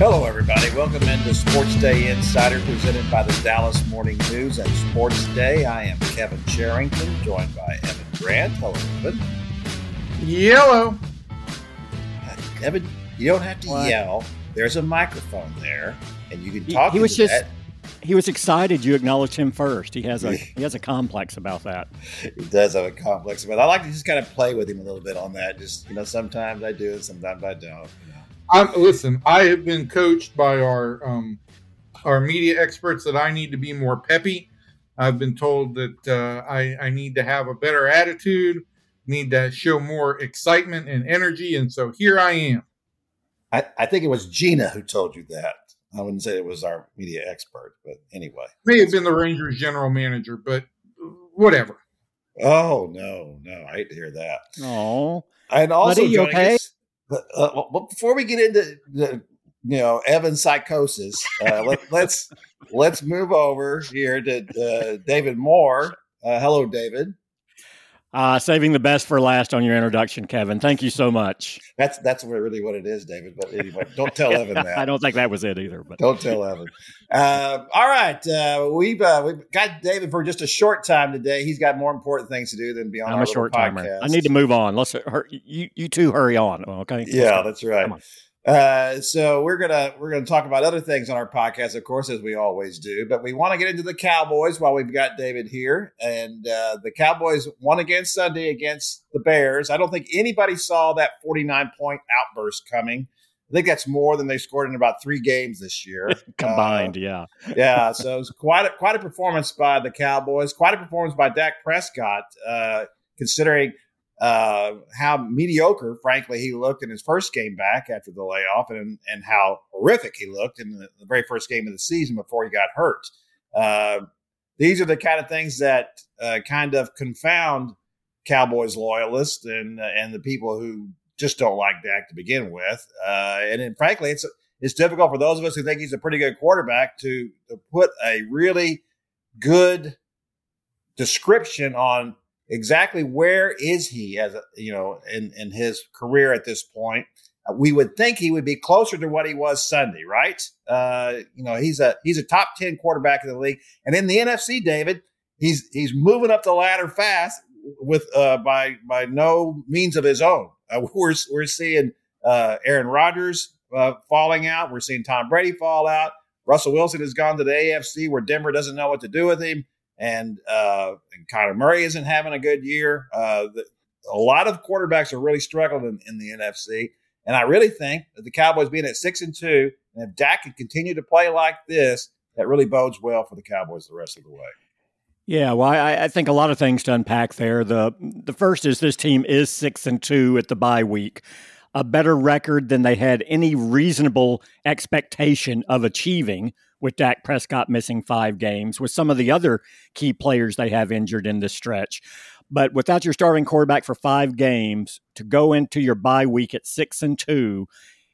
Hello, everybody. Welcome into Sports Day Insider presented by the Dallas Morning News and Sports Day. I am Kevin Sherrington, joined by Evan Grant. Hello, Evan. Yellow. Evan, you don't have to What? yell. There's a microphone there, and you can talk. he was just that. he was excited you acknowledged him first. He has a he has a complex about that. He does have a complex, but I like to just kind of play with him a little bit on that. Just you know, sometimes I do, and sometimes I don't. You know. I'm, listen, I have been coached by our um, our media experts that I need to be more peppy. I've been told that uh, I, I need to have a better attitude, need to show more excitement and energy, and so here I am. I, I think it was Gina who told you that. I wouldn't say it was our media expert, but anyway. May have been the Rangers general manager, but whatever. Oh no, no, I hate to hear that. Oh, And also, Buddy, you okay? us- uh, well, before we get into the, you know Evan's psychosis, uh, let, let's let's move over here to uh, David Moore. Uh, hello, David. Uh, saving the best for last on your introduction, Kevin. Thank you so much. That's that's really what it is, David. But anyway, don't tell Evan that. I don't think that was it either. But Don't tell Evan. Uh, all right, uh, we've uh, we've got David for just a short time today. He's got more important things to do than be on I'm our a short timer. I need to move on. Let's you you two hurry on. Okay. Let's Yeah, go. that's right. Uh, so we're gonna we're gonna talk about other things on our podcast, of course, as we always do. But we want to get into the Cowboys while we've got David here, and uh, the Cowboys won again Sunday against the Bears. I don't think anybody saw that 49 point outburst coming. I think that's more than they scored in about three games this year combined. yeah. yeah, so it was quite a, quite a performance by the Cowboys. Quite a performance by Dak Prescott, uh, considering uh, how mediocre, frankly, he looked in his first game back after the layoff, and and how horrific he looked in the, the very first game of the season before he got hurt. Uh, these are the kind of things that uh, kind of confound Cowboys loyalists and uh, and the people who just don't like Dak to begin with. Uh, and then, frankly, it's it's difficult for those of us who think he's a pretty good quarterback to, to put a really good description on exactly where is he as a, you know in in his career at this point. Uh, we would think he would be closer to what he was Sunday, right? Uh, you know, he's a he's a top ten quarterback in the league, and in the NFC, David, he's he's moving up the ladder fast with uh, by by no means of his own. Uh, we're we're seeing uh, Aaron Rodgers uh, falling out. We're seeing Tom Brady fall out. Russell Wilson has gone to the AFC where Denver doesn't know what to do with him, and uh, and Kyler Murray isn't having a good year. Uh, the, a lot of quarterbacks are really struggling in, in the NFC, and I really think that the Cowboys being at six and two, and if Dak can continue to play like this, that really bodes well for the Cowboys the rest of the way. Yeah, well, I, I think a lot of things to unpack there. The the first is this team is six and two at the bye week, a better record than they had any reasonable expectation of achieving. With Dak Prescott missing five games, with some of the other key players they have injured in this stretch, but without your starting quarterback for five games, to go into your bye week at six and two,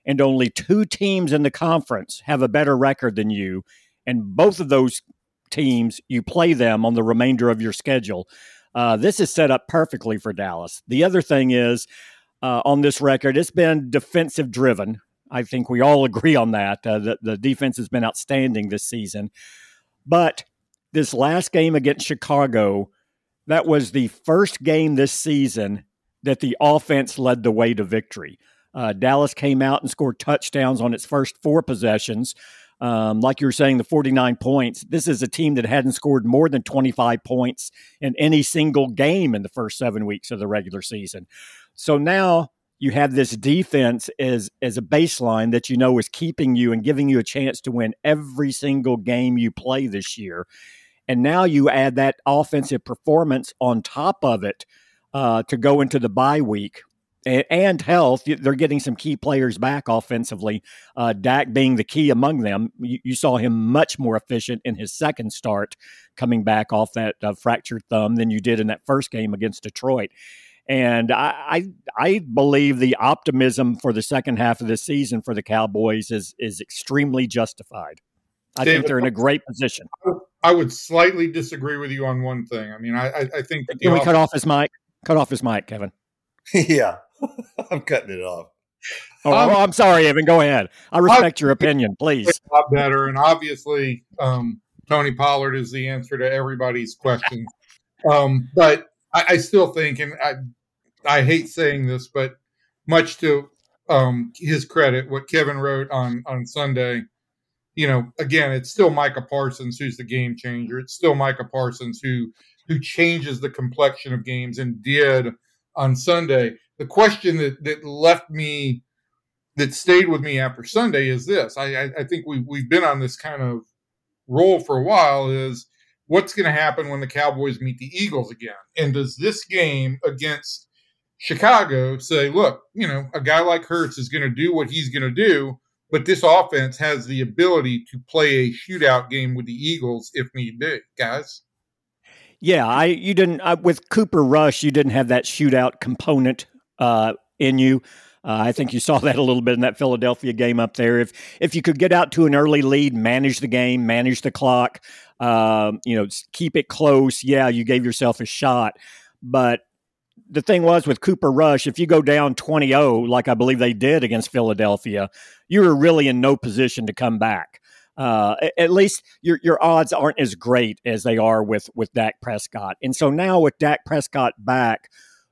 and only two teams in the conference have a better record than you, and both of those teams, you play them on the remainder of your schedule. Uh, this is set up perfectly for Dallas. The other thing is, uh, on this record, it's been defensive driven. I think we all agree on that. Uh, the, the defense has been outstanding this season. But this last game against Chicago, that was the first game this season that the offense led the way to victory. Uh, Dallas came out and scored touchdowns on its first four possessions. Um, like you were saying, the 49 points. This is a team that hadn't scored more than 25 points in any single game in the first seven weeks of the regular season. So now you have this defense as as a baseline that you know is keeping you and giving you a chance to win every single game you play this year. And now you add that offensive performance on top of it uh, to go into the bye week A- and health. They're getting some key players back offensively. Uh, Dak being the key among them. You, you saw him much more efficient in his second start, coming back off that uh, fractured thumb than you did in that first game against Detroit. And I, I I believe the optimism for the second half of the season for the Cowboys is is extremely justified. I think they're in a great position. I would slightly disagree with you on one thing. I mean, I, I, I think that Can we off- cut off his mic? Cut off his mic, Kevin. yeah, I'm cutting it off. Oh, I'm, oh, I'm sorry, Evan. Go ahead. I respect your opinion, please. A lot better, and obviously, um, Tony Pollard is the answer to everybody's questions. Um, but I, I, still think, and I, I hate saying this, but much to um, his credit, what Kevin wrote on on Sunday, you know, again, it's still Micah Parsons who's the game changer. It's still Micah Parsons who who changes the complexion of games and did on Sunday. The question that that left me that stayed with me after Sunday is this. I, I, I think we we've been on this kind of roll for a while is what's going to happen when the Cowboys meet the Eagles again? And does this game against Chicago say, look, you know, a guy like Hurts is going to do what he's going to do, but this offense has the ability to play a shootout game with the Eagles if need be, guys? Yeah, I you didn't I, with Cooper Rush, you didn't have that shootout component uh, in you. Uh, I think you saw that a little bit in that Philadelphia game up there. If if you could get out to an early lead, manage the game, manage the clock, um, you know, keep it close. Yeah, you gave yourself a shot. But the thing was with Cooper Rush, if you go down 20 0, like I believe they did against Philadelphia, you were really in no position to come back. Uh, at least your your odds aren't as great as they are with with Dak Prescott. And so now with Dak Prescott back,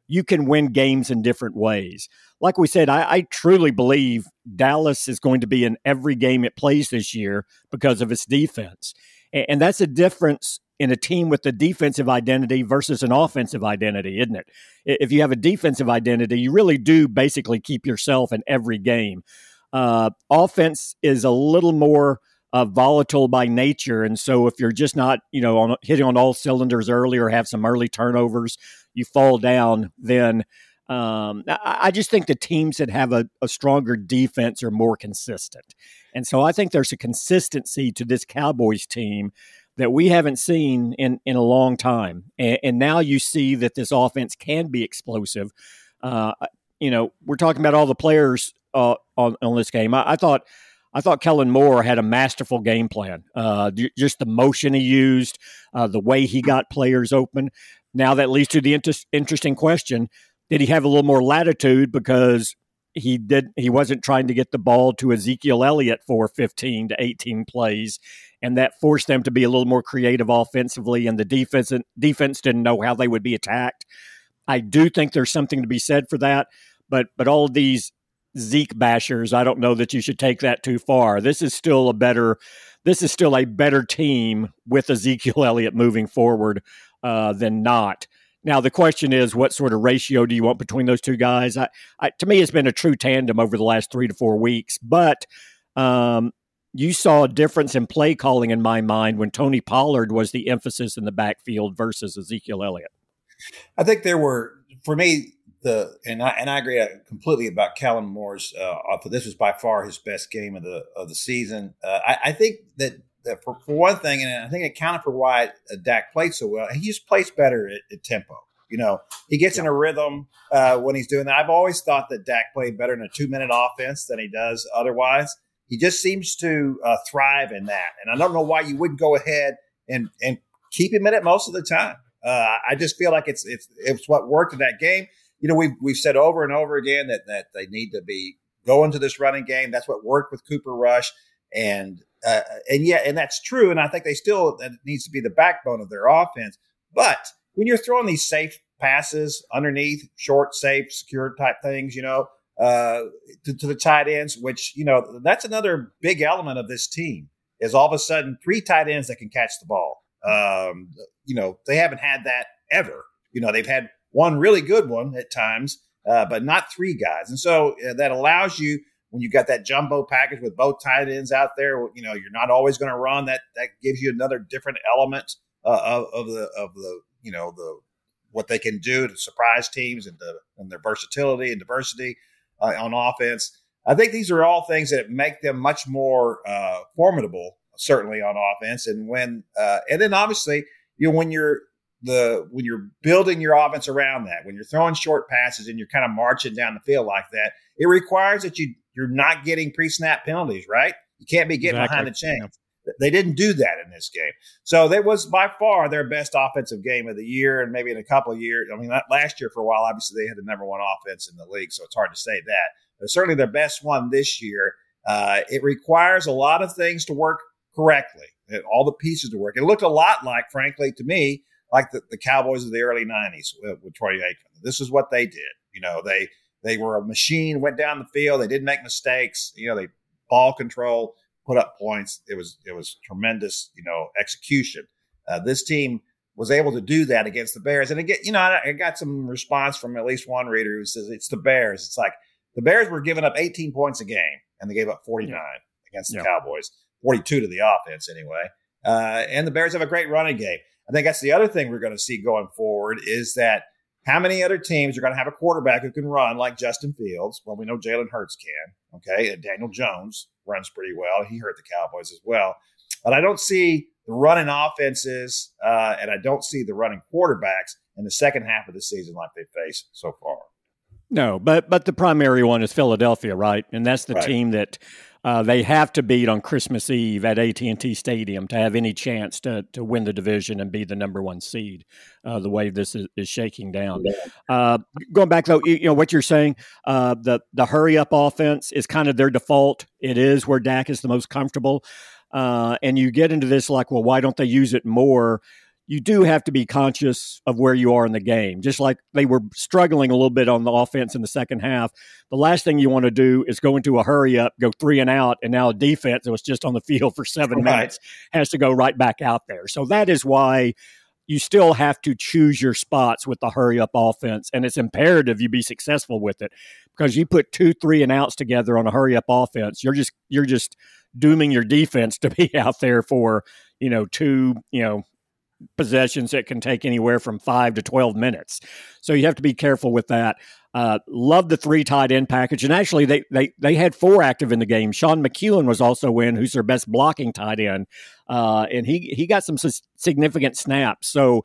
you can win games in different ways like we said, I, I, truly believe Dallas is going to be in every game it plays this year because of its defense. And, that's a difference in a team with a defensive identity versus an offensive identity, isn't it? If you have a defensive identity, you really do basically keep yourself in every game. Uh, offense is a little more uh, volatile by nature, and so if you're just not, you know, on, hitting on all cylinders early or have some early turnovers, you fall down. Then um, I, I, just think the teams that have a, a, stronger defense are more consistent. And so I think there's a consistency to this Cowboys team that we haven't seen in, in a long time. And, and now you see that this offense can be explosive. Uh, you know, we're talking about all the players uh, on, on this game. I, I thought. I thought Kellen Moore had a masterful game plan. Uh, just the motion he used, uh, the way he got players open. Now that leads to the inter- interesting question: did he have a little more latitude because he did he wasn't trying to get the ball to Ezekiel Elliott for 15 to 18 plays and that forced them to be a little more creative offensively and the defense defense didn't know how they would be attacked. I do think there's something to be said for that, but but all these Zeke bashers, I don't know that you should take that too far. This is still a better this is still a better team with Ezekiel Elliott moving forward uh, than not. Now the question is, what sort of ratio do you want between those two guys? I, I, to me, it's been a true tandem over the last three to four weeks. But um, you saw a difference in play calling in my mind when Tony Pollard was the emphasis in the backfield versus Ezekiel Elliott. I think there were, for me, the and I and I agree uh, completely about Kellen Moore's. Uh, this was by far his best game of the of the season. Uh, I, I think that for, for one thing, and I think it accounted for why uh, Dak played so well. He just plays better at, at tempo. You know, he gets yeah. in a rhythm uh, when he's doing that. I've always thought that Dak played better in a two minute offense than he does otherwise. He just seems to uh, thrive in that, and I don't know why you wouldn't go ahead and and keep him in it most of the time. Uh, I just feel like it's it's it's what worked in that game. You know, we've we've said over and over again that that they need to be going to this running game. That's what worked with Cooper Rush, and uh, and yeah, and that's true. And I think they still that needs to be the backbone of their offense. But when you're throwing these safe passes underneath, short, safe, secure type things, you know, uh, to, to the tight ends, which you know that's another big element of this team is all of a sudden three tight ends that can catch the ball. Um, you know, they haven't had that ever. You know, they've had one really good one at times, uh, but not three guys, and so uh, that allows you when you got that jumbo package with both tight ends out there, you know you're not always going to run. That that gives you another different element uh, of, of, the of the you know the what they can do to surprise teams and, the, and their versatility and diversity uh, on offense. I think these are all things that make them much more uh, formidable, certainly on offense. And when uh, and then obviously you know when you're the when you're building your offense around that, when you're throwing short passes and you're kind of marching down the field like that, it requires that you you're not getting pre-snap penalties, right? You can't be getting exactly. behind the chains. They didn't do that in this game. So that was by far their best offensive game of the year, and maybe in a couple of years. I mean, last year for a while, obviously they had the number one offense in the league, so it's hard to say that. But certainly their best one this year. Uh, it requires a lot of things to work correctly, all the pieces to work. It looked a lot like, frankly, to me, like the, the Cowboys of the early '90s with, with Troy Aikman. This is what they did. You know, they they were a machine, went down the field. They didn't make mistakes. You know, they ball control, put up points. It was it was tremendous. You know, execution. Uh, this team was able to do that against the Bears. And again, you know, I, I, got some response from at least one reader who says it's the Bears. It's like the Bears were giving up 18 points a game and they gave up 49 yeah. against the yeah. Cowboys, 42 to the offense anyway. Uh, and the Bears have a great running game. I think that's the other thing we're going to see going forward is that how many other teams are going to have a quarterback who can run like Justin Fields? Well, we know Jalen Hurts can. Okay. And Daniel Jones runs pretty well. He hurt the Cowboys as well. But I don't see the running offenses, uh, and I don't see the running quarterbacks in the second half of the season like they faced so far. No, but but the primary one is Philadelphia, right? And that's the right. team that uh, they have to beat on Christmas Eve at AT and T Stadium to have any chance to to win the division and be the number one seed. Uh, the way this is, is shaking down. Uh, going back though, you, you, know what you're saying. Uh, the the hurry up offense is kind of their default. It is where Dak is the most comfortable. Uh, and you get into this like, well, why don't they use it more? You do have to be conscious of where you are in the game. Just like they were struggling a little bit on the offense in the second half. The last thing you want to do is go into a hurry up, go three and out, and now a defense that was just on the field for seven right. minutes has to go right back out there. So that is why you still have to choose your spots with the hurry up offense. And it's imperative you be successful with it because you put two, three and outs together on a hurry up offense. You're just, you're just, dooming your defense to be out there for you know two you know possessions that can take anywhere from five to 12 minutes. So you have to be careful with that. Uh, love the three tight end package. And actually, they, they, they had four active in the game. Sean McKeon was also in, who's their best blocking tight end. Uh, and he, he got some significant snaps. So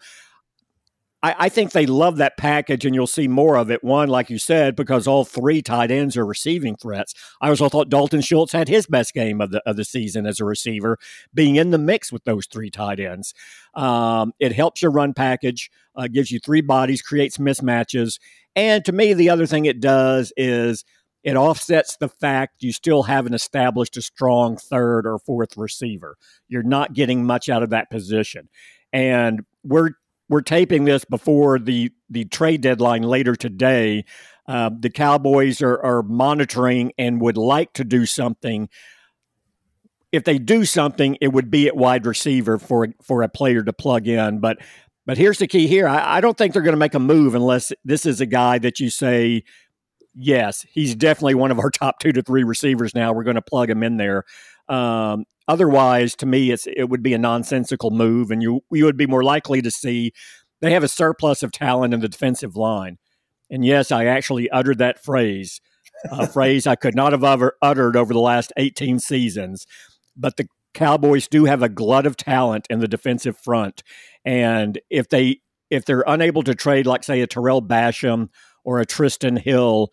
I, I, think they love that package, and you'll see more of it. One, like you said, because all three tight ends are receiving threats. I also thought Dalton Schultz had his best game of the of the season as a receiver, being in the mix with those three tight ends. Um, it helps your run package, uh, gives you three bodies, creates mismatches, and to me, the other thing it does is it offsets the fact you still haven't established a strong third or fourth receiver. You're not getting much out of that position. And we're we're taping this before the the trade deadline later today. Uh, the Cowboys are, are monitoring and would like to do something. If they do something, it would be at wide receiver for for a player to plug in. But but here's the key here. I, I don't think they're going to make a move unless this is a guy that you say, yes, he's definitely one of our top two to three receivers now. We're going to plug him in there. Um, Otherwise, to me, it's it would be a nonsensical move, and you you would be more likely to see they have a surplus of talent in the defensive line. And yes, I actually uttered that phrase, a phrase I could not have ever uttered over the last 18 seasons. But the Cowboys do have a glut of talent in the defensive front, and if they if they're unable to trade, like say a Tarell Basham or a Trysten Hill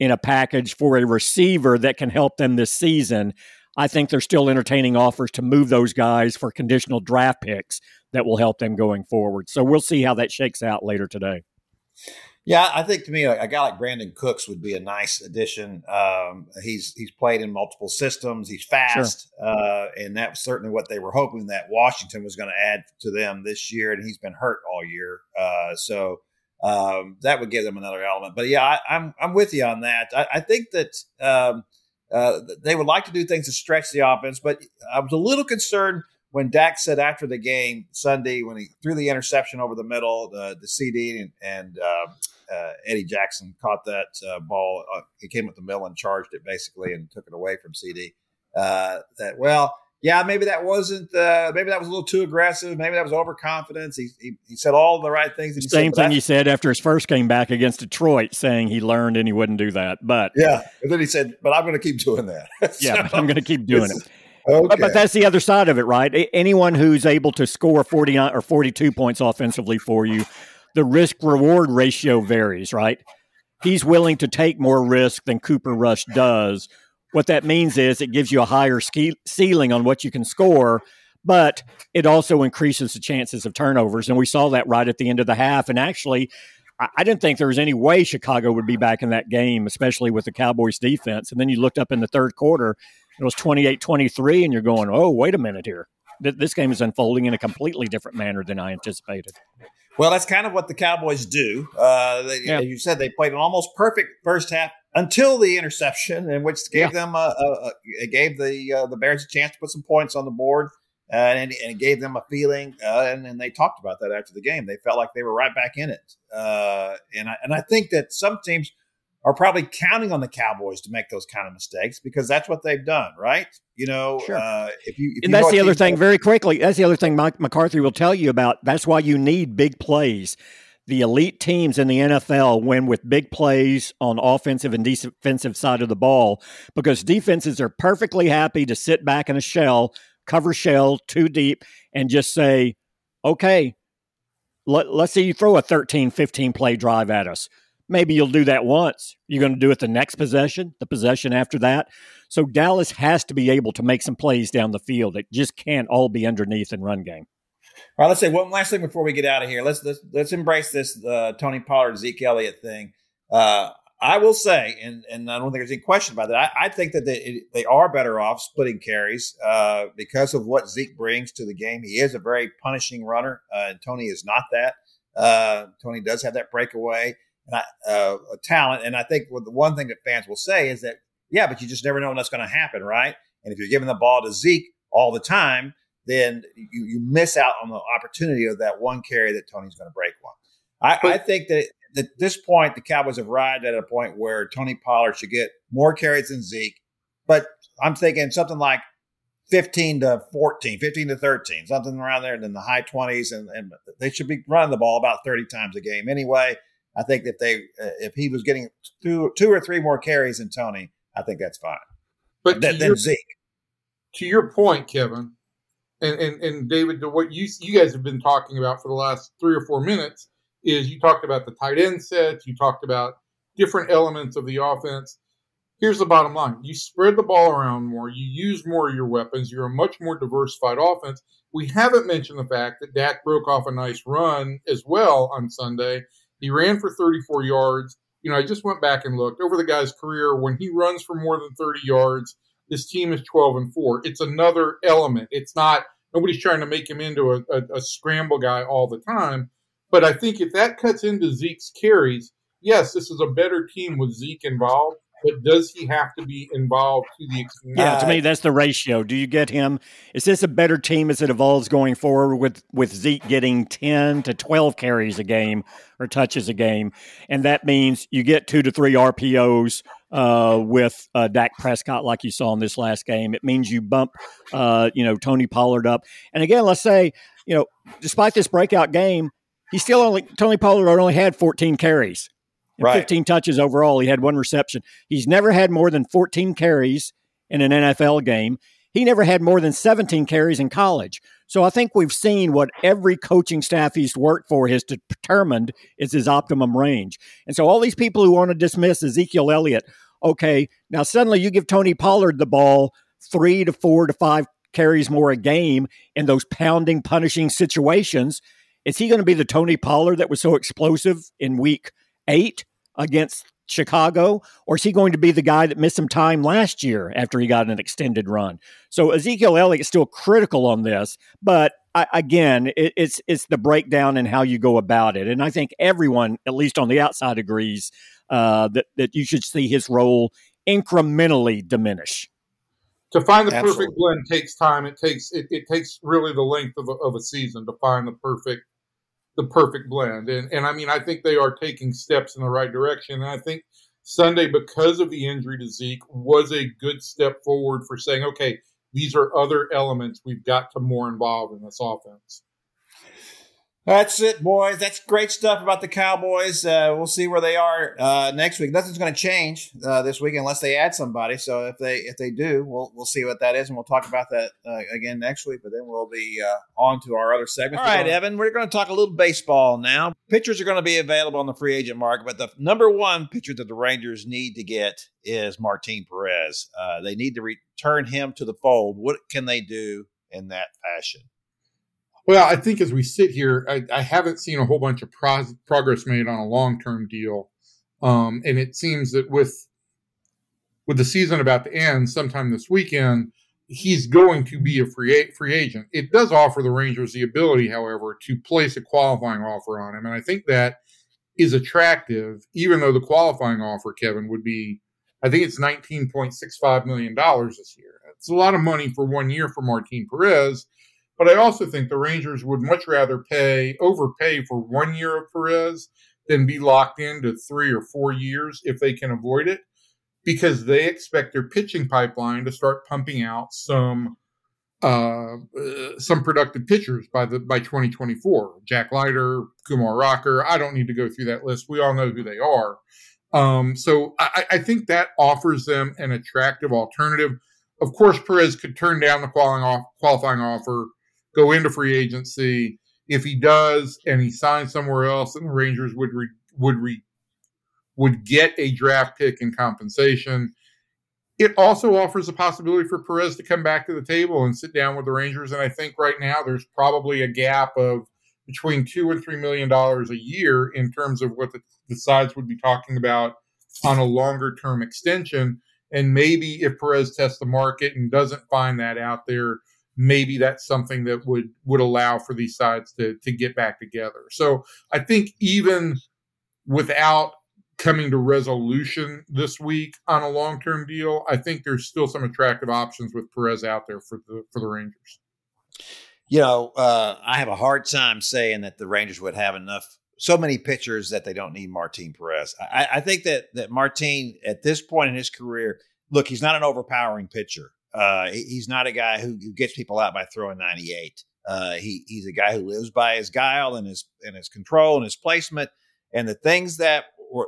in a package for a receiver that can help them this season, I think they're still entertaining offers to move those guys for conditional draft picks that will help them going forward. So we'll see how that shakes out later today. Yeah, I think to me a, guy like Brandin Cooks would be a nice addition. Um, he's he's played in multiple systems. He's fast, sure. uh, and that's certainly what they were hoping that Washington was going to add to them this year. And he's been hurt all year, uh, so um, that would give them another element. But yeah, I, am I'm, I'm with you on that. I, I think that. Um, uh, they would like to do things to stretch the offense, but I was a little concerned when Dak said after the game Sunday when he threw the interception over the middle, the, CeeDee and, and uh, uh, Eddie Jackson caught that uh, ball. Uh, he came up the middle and charged it basically and took it away from CeeDee. Uh, that well, yeah, maybe that wasn't. Uh, maybe that was a little too aggressive. Maybe that was overconfidence. He he, he said all the right things. Same said, thing he said after his first came back against Detroit, saying he learned and he wouldn't do that. But yeah, and then he said, "But I'm going to keep doing that." so, yeah, I'm going to keep doing it. Okay. But, but, that's the other side of it, right? Anyone who's able to score 49 or 42 points offensively for you, the risk reward ratio varies, right? He's willing to take more risk than Cooper Rush does what that means is it gives you a higher ski- ceiling on what you can score, but it also increases the chances of turnovers. And we saw that right at the end of the half. And actually, I, I didn't think there was any way Chicago would be back in that game, especially with the Cowboys defense. And then you looked up in the third quarter, it was 28 23, and you're going, oh, wait a minute here. This game is unfolding in a completely different manner than I anticipated. Well, that's kind of what the Cowboys do. Uh, they, yeah. You said they played an almost perfect first half until the interception, in which gave yeah. them a, a, a, gave the uh, the Bears a chance to put some points on the board, uh, and, and, it gave them a feeling. Uh, and, and, they talked about that after the game. They felt like they were right back in it. Uh, and I, and I think that some teams are probably counting on the Cowboys to make those kind of mistakes because that's what they've done, right? You know, sure. uh, if you if and you that's the other thing. Very quickly, that's the other thing Mike McCarthy will tell you about. That's why you need big plays. The elite teams in the NFL win with big plays on offensive and defensive side of the ball because defenses are perfectly happy to sit back in a shell, cover shell too deep, and just say, "Okay, let, let's see you throw a 13, 15 play drive at us." Maybe you'll do that once. You're going to do it the next possession, the possession after that. So Dallas has to be able to make some plays down the field. It just can't all be underneath and run game. All right, let's say one last thing before we get out of here. Let's let's, let's embrace this uh, Tony Pollard, Zeke Elliott thing. Uh, I will say, and, and I don't think there's any question about that. I, I think that they they are better off splitting carries uh, because of what Zeke brings to the game. He is a very punishing runner, uh, and Tony is not that. Uh, Tony does have that breakaway and I, uh, talent. And I think the one thing that fans will say is that, yeah, but you just never know when that's going to happen, right? And if you're giving the ball to Zeke all the time, then you, you miss out on the opportunity of that one carry that Tony's going to break one. I, I think that at this point, the Cowboys have arrived at a point where Tony Pollard should get more carries than Zeke. But I'm thinking something like 15 to 14, 15 to 13, something around there and in the high 20s. And, and they should be running the ball about 30 times a game anyway. I think if they uh, if he was getting two two or three more carries than Tony, I think that's fine. But than, your, Zeke. To your point, Kevin, and, and and David, to what you you guys have been talking about for the last three or four minutes is you talked about the tight end sets, you talked about different elements of the offense. Here's the bottom line: you spread the ball around more, you use more of your weapons, you're a much more diversified offense. We haven't mentioned the fact that Dak broke off a nice run as well on Sunday he ran for 34 yards. You know, I just went back and looked over the guy's career. When he runs for more than 30 yards, this team is 12 and 4. It's another element. It's not, nobody's trying to make him into a, a, a scramble guy all the time. But I think if that cuts into Zeke's carries, yes, this is a better team with Zeke involved but does he have to be involved to the extent? Yeah, to me, that's the ratio. Do you get him? Is this a better team as it evolves going forward with with Zeke getting ten to twelve carries a game or touches a game, and that means you get two to three RPOs uh, with uh, Dak Prescott, like you saw in this last game. It means you bump, uh, you know, Tony Pollard up. And again, let's say, you know, despite this breakout game, he still only Tony Pollard only had 14 carries right. 15 touches overall. He had one reception. He's never had more than 14 carries in an NFL game. He never had more than 17 carries in college. So I think we've seen what every coaching staff he's worked for has determined is his optimum range. And so all these people who want to dismiss Ezekiel Elliott, okay, now suddenly you give Tony Pollard the ball three to four to five carries more a game in those pounding, punishing situations. Is he going to be the Tony Pollard that was so explosive in week eight against Chicago, or is he going to be the guy that missed some time last year after he got an extended run? So Ezekiel Elliott is still critical on this, but I, again, it, it's it's the breakdown and how you go about it, and I think everyone, at least on the outside, agrees uh, that that you should see his role incrementally diminish. To find the Absolutely. perfect blend takes time. It takes it, it takes really the length of a, of a season to find the perfect the perfect blend. And and I mean, I think they are taking steps in the right direction. And I think Sunday, because of the injury to Zeke, was a good step forward for saying, okay, these are other elements we've got to more involve in this offense. That's it, boys. That's great stuff about the Cowboys. Uh, we'll see where they are uh, next week. Nothing's going to change uh, this week unless they add somebody. So if they if they do, we'll we'll see what that is, and we'll talk about that uh, again next week. But then we'll be uh, on to our other segment. All right, Evan, we're going to talk a little baseball now. Pitchers are going to be available on the free agent market, but the number one pitcher that the Rangers need to get is Martin Perez. Uh, they need to return him to the fold. What can they do in that fashion? Well, I think as we sit here, I, I haven't seen a whole bunch of pro- progress made on a long term deal, um, and it seems that with with the season about to end sometime this weekend, he's going to be a free free agent. It does offer the Rangers the ability, however, to place a qualifying offer on him, and I think that is attractive, even though the qualifying offer, Kevin, would be, I think it's nineteen point six five million dollars this year. It's a lot of money for one year for Martin Perez but I also think the Rangers would much rather pay overpay for one year of Perez than be locked into three or four years if they can avoid it, because they expect their pitching pipeline to start pumping out some uh, uh, some productive pitchers by the by 2024. Jack Leiter, Kumar Rocker. I don't need to go through that list. We all know who they are. Um, so I, I think that offers them an attractive alternative. Of course, Perez could turn down the qualifying, qualifying offer go into free agency. If he does and he signs somewhere else, and the Rangers would re, would re, would get a draft pick in compensation. It also offers a possibility for Perez to come back to the table and sit down with the Rangers. And I think right now there's probably a gap of between two and three million dollars a year in terms of what the, the sides would be talking about on a longer term extension. And maybe if Perez tests the market and doesn't find that out there, maybe that's something that would would allow for these sides to to get back together. So I think even without coming to resolution this week on a long term deal, I think there's still some attractive options with Perez out there for the for the Rangers. You know, uh, I have a hard time saying that the Rangers would have enough so many pitchers that they don't need Martin Perez. I, I think that that Martin at this point in his career, look, he's not an overpowering pitcher. Uh, he's not a guy who, who, gets people out by throwing 98. Uh, he, he's a guy who lives by his guile and his and his control and his placement. And the things that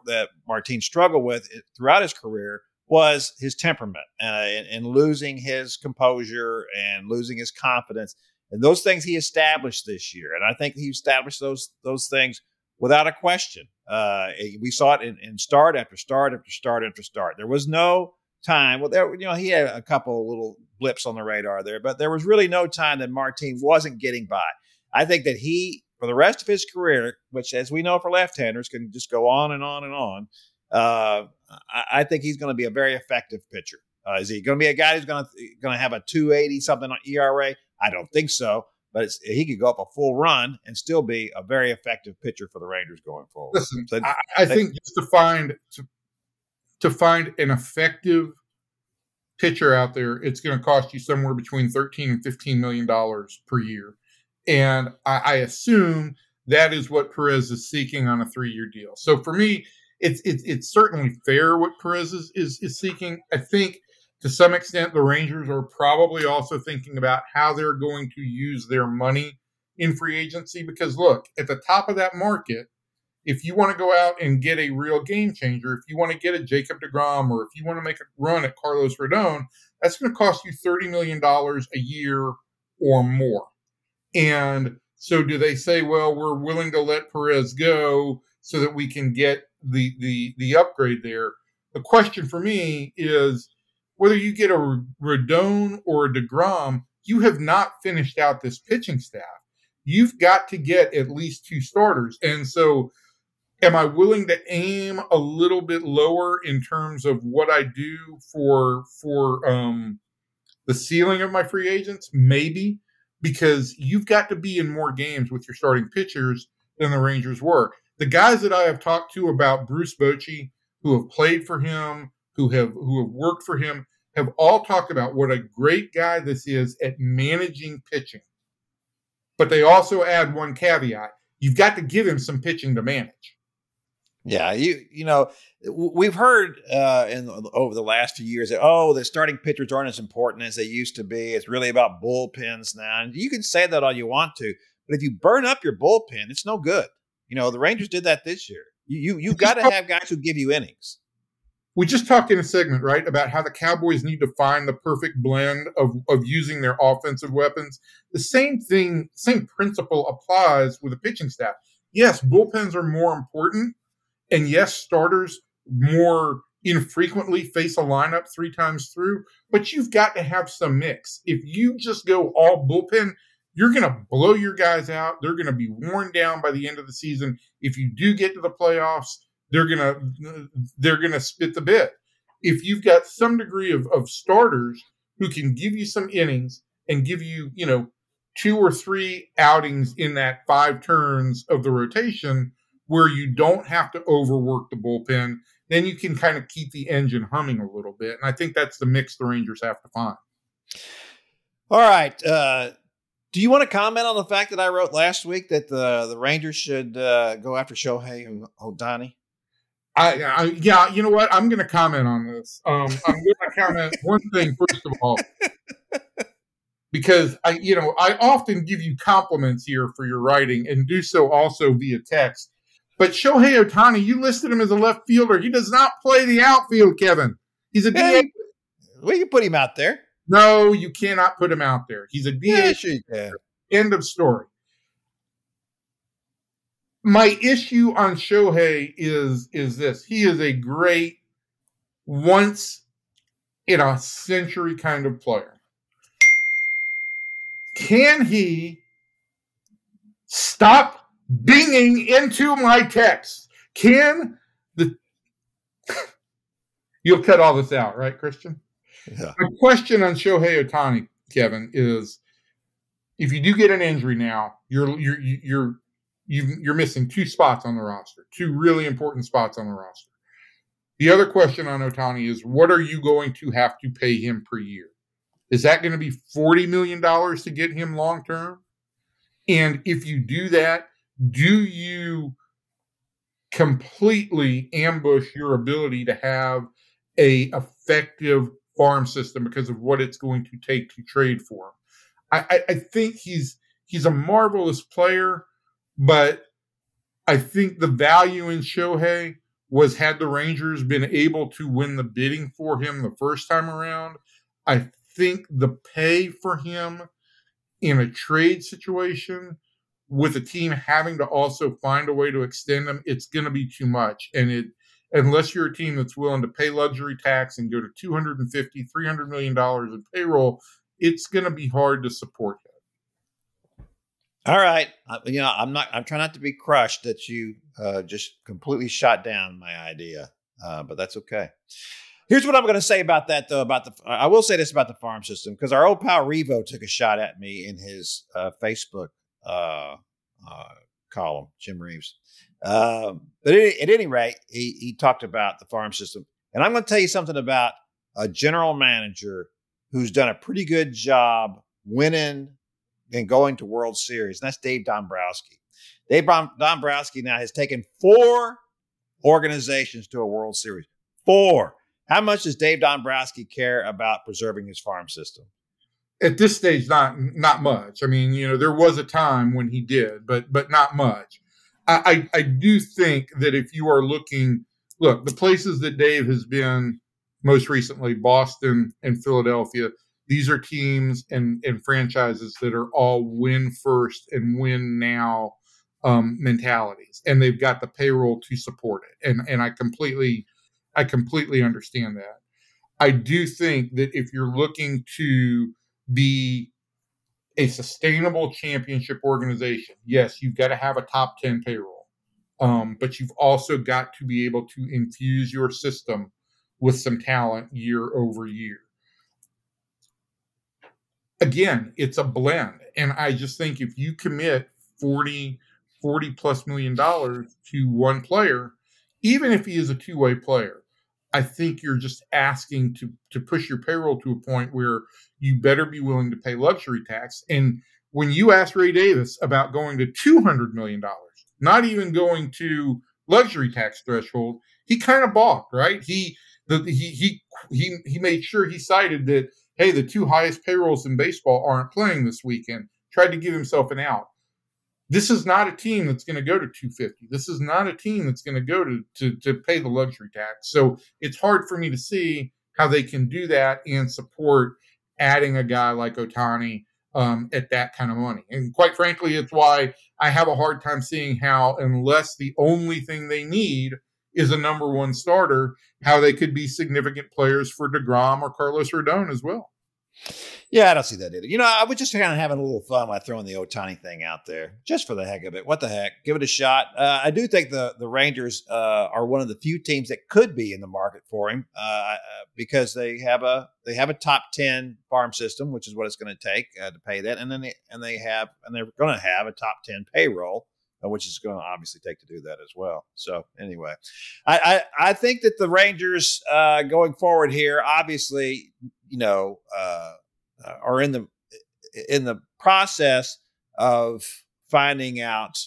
that Martin struggled with throughout his career was his temperament uh, and, and, losing his composure and losing his confidence. And those things he established this year. And I think he established those those things without a question. Uh, we saw it in, in start after start after start after start. There was no time. Well, there, you know, he had a couple little blips on the radar there, but there was really no time that Martin wasn't getting by. I think that he, for the rest of his career, which, as we know, for left-handers, can just go on and on and on. Uh, I, I, think he's going to be a very effective pitcher. Uh, is he going to be a guy who's going to going to have a 280 something on ERA? I don't think so. But he could go up a full run and still be a very effective pitcher for the Rangers going forward. Listen, so, I, I they, think just to find to to find an effective pitcher out there, it's going to cost you somewhere between 13 and 15 million dollars per year. And I, I, assume that is what Perez is seeking on a three-year deal. So for me, it's it's, it's certainly fair what Perez is, is, is seeking. I think to some extent the Rangers are probably also thinking about how they're going to use their money in free agency because look, at the top of that market, if you want to go out and get a real game changer, if you want to get a Jacob DeGrom or if you want to make a run at Carlos Rodon, that's going to cost you $30 million a year or more. And so do they say, well, we're willing to let Perez go so that we can get the the the upgrade there? The question for me is whether you get a Rodon or a DeGrom, you have not finished out this pitching staff. You've got to get at least two starters. And so am I willing to aim a little bit lower in terms of what I do for for um, the ceiling of my free agents? Maybe because you've got to be in more games with your starting pitchers than the Rangers were. The guys that I have talked to about Bruce Bochy, who have played for him, who have who have worked for him, have all talked about what a great guy this is at managing pitching. But they also add one caveat: you've got to give him some pitching to manage. Yeah, you you know we've heard uh, in over the last few years that oh the starting pitchers aren't as important as they used to be. It's really about bullpens now, and you can say that all you want to, but if you burn up your bullpen, it's no good. You know the Rangers did that this year. You you you got to have guys who give you innings. We just talked in a segment right about how the Cowboys need to find the perfect blend of of using their offensive weapons. The same thing, same principle applies with the pitching staff. Yes, bullpens are more important and yes, starters more infrequently face a lineup three times through, but you've got to have some mix. If you just go all bullpen, you're going to blow your guys out. They're going to be worn down by the end of the season. If you do get to the playoffs, they're going to they're going to spit the bit. If you've got some degree of, of starters who can give you some innings and give you, you know, two or three outings in that five turns of the rotation where you don't have to overwork the bullpen, then you can kind of keep the engine humming a little bit. And I think that's the mix the Rangers have to find. All right. Uh, do you want to comment on the fact that I wrote last week that the the Rangers should uh, go after Shohei Ohtani? I, I, yeah, you know what? I'm going to comment on this. Um, I'm going to comment one thing first of all, because I, you know, I often give you compliments here for your writing and do so also via text. But Shohei Ohtani, you listed him as a left fielder. He does not play the outfield, Kevin. He's a DH. We can put him out there. No, you cannot put him out there. He's a DH. Yeah, sure End of story. My issue on Shohei is is this: he is a great once in a century kind of player. Can he stop binging into my text? Can the you'll cut all this out, right, Christian? Yeah. My question on Shohei Ohtani, Kevin, is if you do get an injury now, you're you're you're you're missing two spots on the roster, two really important spots on the roster. The other question on Ohtani is what are you going to have to pay him per year? Is that going to be $40 million to get him long term? And if you do that, do you completely ambush your ability to have a effective farm system because of what it's going to take to trade for him. I, I, think he's he's a marvelous player, but I think the value in Shohei was had the Rangers been able to win the bidding for him the first time around. I think the pay for him in a trade situation with a team having to also find a way to extend them, it's going to be too much. And it unless you're a team that's willing to pay luxury tax and go to 250 300 million dollars in payroll it's going to be hard to support that all right. You know i'm not i'm trying not to be crushed that you uh, just completely shot down my idea uh, but that's okay. Here's what i'm going to say about that though about the i will say this about the farm system because our old pal revo took a shot at me in his uh, facebook uh, uh, column jim reeves um, but at, at, any rate, he, he talked about the farm system. And I'm going to tell you something about a general manager who's done a pretty good job winning and going to World Series, and that's Dave Dombrowski. Dave Dombrowski now has taken four organizations to a World Series. Four. How much does Dave Dombrowski care about preserving his farm system? At this stage, not not much. I mean, you know, there was a time when he did, but but not much. I, I do think that if you are looking, look, the places that Dave has been most recently, Boston and Philadelphia, these are teams and, and franchises that are all win first and win now um, mentalities, and they've got the payroll to support it. And and I completely, I completely understand that. I do think that if you're looking to be a sustainable championship organization, yes, you've got to have a top 10 payroll. Um, but you've also got to be able to infuse your system with some talent year over year. Again, it's a blend. And I just think if you commit 40, 40 plus million dollars to one player, even if he is a two way player, I think you're just asking to to push your payroll to a point where you better be willing to pay luxury tax. And when you ask Ray Davis about going to two hundred million dollars, not even going to luxury tax threshold, he kind of balked, right? He the he he he he made sure he cited that hey, the two highest payrolls in baseball aren't playing this weekend. Tried to give himself an out this is not a team that's going to go to 250 this is not a team that's going to go to, to to pay the luxury tax. So it's hard for me to see how they can do that and support adding a guy like Ohtani um, at that kind of money. And quite frankly it's why i have a hard time seeing how unless the only thing they need is a number one starter how they could be significant players for DeGrom or Carlos Rodon as well Yeah, I don't see that either. You know, I was just kind of having a little fun by throwing the Ohtani thing out there, just for the heck of it. What the heck? Give it a shot. Uh, I do think the the Rangers uh, are one of the few teams that could be in the market for him uh, uh because they have a they have a top ten farm system, which is what it's going to take uh, to pay that, and then they and they have and they're going to have a top ten payroll. Uh, which is going to obviously take to do that as well. So anyway, I I, I think that the Rangers going forward here, obviously, you know, uh, are in the in the process of finding out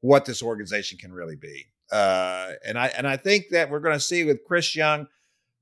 what this organization can really be. Uh, and I and I think that we're going to see with Chris Young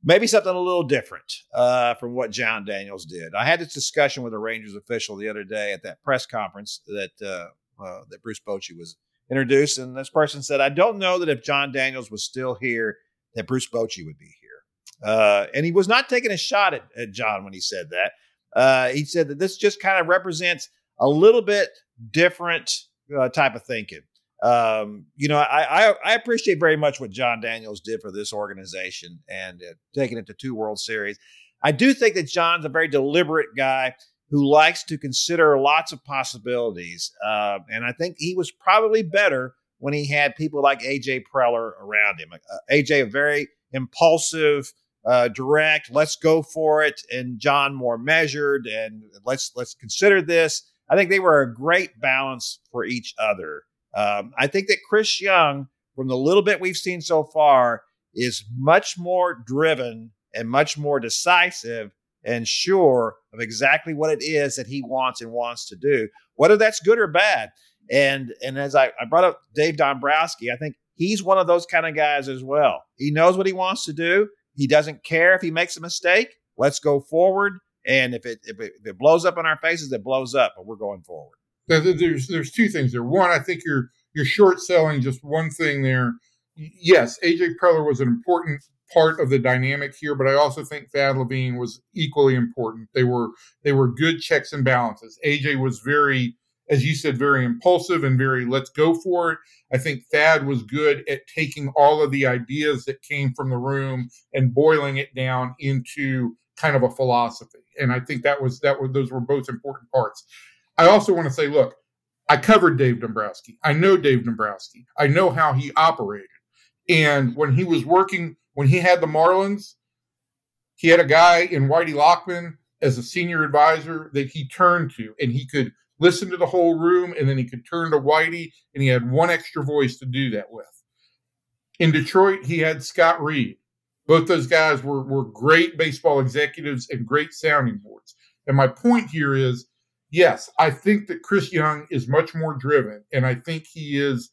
maybe something a little different uh, from what Jon Daniels did. I had this discussion with a Rangers official the other day at that press conference that uh, uh, that Bruce Bochy was introduced, and this person said, "I don't know that if Jon Daniels was still here, that Bruce Bochy would be here." Uh, and he was not taking a shot at, at Jon when he said that. Uh, he said that this just kind of represents a little bit different uh, type of thinking. Um, you know, I, I, I appreciate very much what Jon Daniels did for this organization and uh, taking it to two World Series. I do think that Jon's a very deliberate guy who likes to consider lots of possibilities, uh, and I think he was probably better when he had people like AJ Preller around him. Uh, AJ, a very impulsive uh, direct. Let's go for it, and Jon more measured, and let's let's consider this. I think they were a great balance for each other. Um, I think that Chris Young, from the little bit we've seen so far, is much more driven and much more decisive and sure of exactly what it is that he wants and wants to do, whether that's good or bad. And and as I, I brought up Dave Dombrowski, I think he's one of those kind of guys as well. He knows what he wants to do. He doesn't care if he makes a mistake. Let's go forward. And if it if it, if it blows up in our faces, it blows up. But we're going forward. There's there's two things there. One, I think you're you're short selling just one thing there. Yes, AJ Preller was an important part of the dynamic here, but I also think Thad Levine was equally important. They were they were good checks and balances. AJ was very as you said, very impulsive and very let's go for it. I think Thad was good at taking all of the ideas that came from the room and boiling it down into kind of a philosophy. And I think that was that was those were both important parts. I also want to say, look, I covered Dave Dombrowski. I know Dave Dombrowski. I know how he operated. And when he was working, when he had the Marlins, he had a guy in Whitey Lockman as a senior advisor that he turned to, and he could listen to the whole room, and then he could turn to Whitey, and he had one extra voice to do that with. In Detroit, he had Scott Reid. Both those guys were, were great baseball executives and great sounding boards. And my point here is yes, I think that Chris Young is much more driven, and I think he is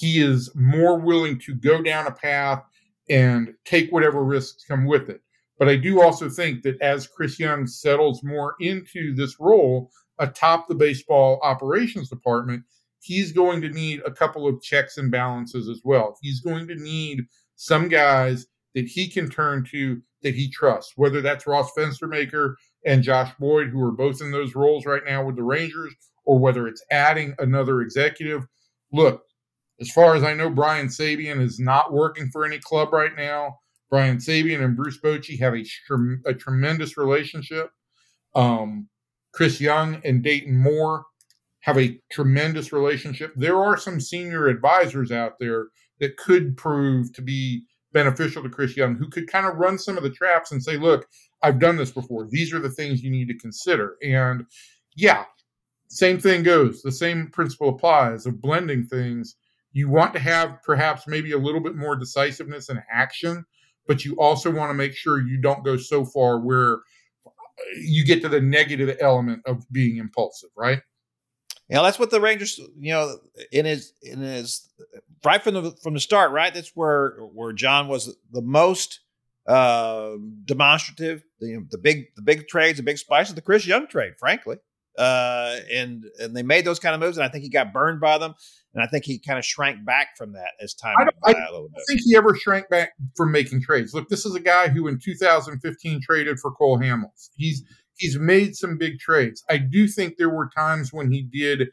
he is more willing to go down a path and take whatever risks come with it. But I do also think that as Chris Young settles more into this role, atop the baseball operations department, he's going to need a couple of checks and balances as well. He's going to need some guys that he can turn to that he trusts, whether that's Ross Fenstermaker and Josh Boyd, who are both in those roles right now with the Rangers, or whether it's adding another executive. Look, as far as I know, Brian Sabean is not working for any club right now. Brian Sabean and Bruce Bochy have a, a tremendous relationship. Um, Chris Young and Dayton Moore have a tremendous relationship. There are some senior advisors out there that could prove to be beneficial to Chris Young who could kind of run some of the traps and say, look, I've done this before. These are the things you need to consider. And yeah, same thing goes. The same principle applies of blending things. You want to have perhaps maybe a little bit more decisiveness and action, but you also want to make sure you don't go so far where you get to the negative element of being impulsive, right? Yeah, that's what the Rangers, you know, in his in his right from the from the start, right? That's where where Jon was the most uh, demonstrative. The, the big the big trades, the big splashes, the Chris Young trade, frankly, uh, and and they made those kind of moves, and I think he got burned by them. And I think he kind of shrank back from that as time went by a little bit. I don't think he ever shrank back from making trades. Look, this is a guy who in 2015 traded for Cole Hamels. He's he's made some big trades. I do think there were times when he did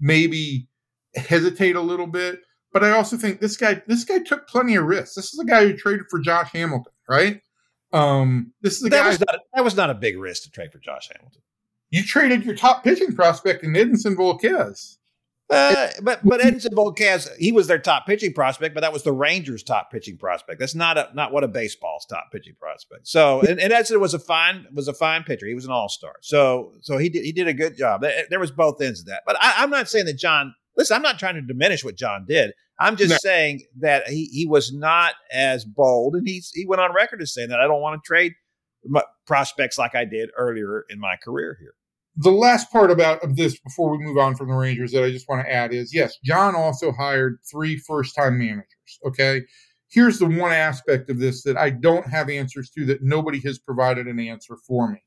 maybe hesitate a little bit, but I also think this guy this guy took plenty of risks. This is a guy who traded for Josh Hamilton, right? Um, this is the that guy was not that was not a big risk to trade for Josh Hamilton. you traded your top pitching prospect in Edinson Volquez. Uh, but but Edinson Volquez, he was their top pitching prospect, but that was the Rangers' top pitching prospect. That's not a, not what a baseball's top pitching prospect. So and, and Edinson was a fine was a fine pitcher. He was an all star. So so he did he did a good job. There, was both ends of that. But I, I'm not saying that Jon. Listen, I'm not trying to diminish what Jon did. I'm just No. saying that he he was not as bold, and he's he went on record as saying that I don't want to trade my prospects like I did earlier in my career here. The last part about of this before we move on from the Rangers that I just want to add is yes, Jon also hired three first time managers. Okay. Here's the one aspect of this that I don't have answers to that nobody has provided an answer for me.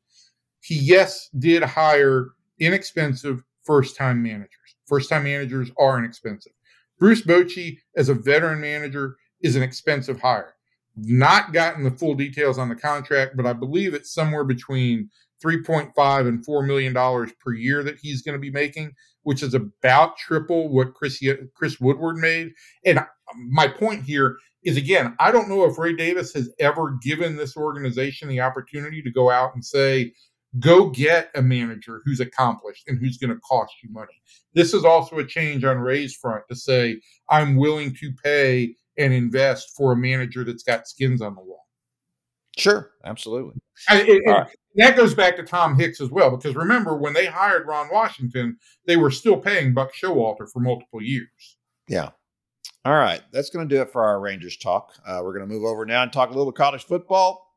He, yes, did hire inexpensive first time managers. First time managers are inexpensive. Bruce Bochy, as a veteran manager, is an expensive hire. Not gotten the full details on the contract, but I believe it's somewhere between 3.5 and 4 million dollars per year that he's going to be making which is about triple what chris chris woodward made and my point here is again i don't know if ray davis has ever given this organization the opportunity to go out and say go get a manager who's accomplished and who's going to cost you money this is also a change on ray's front to say i'm willing to pay and invest for a manager that's got skins on the wall Sure, absolutely. I, it, right. Uh, that goes back to Tom Hicks as well, because remember when they hired Ron Washington, they were still paying Buck Showalter for multiple years. Yeah. All right. That's going to do it for our Rangers talk. Uh, we're going to move over now and talk a little college football.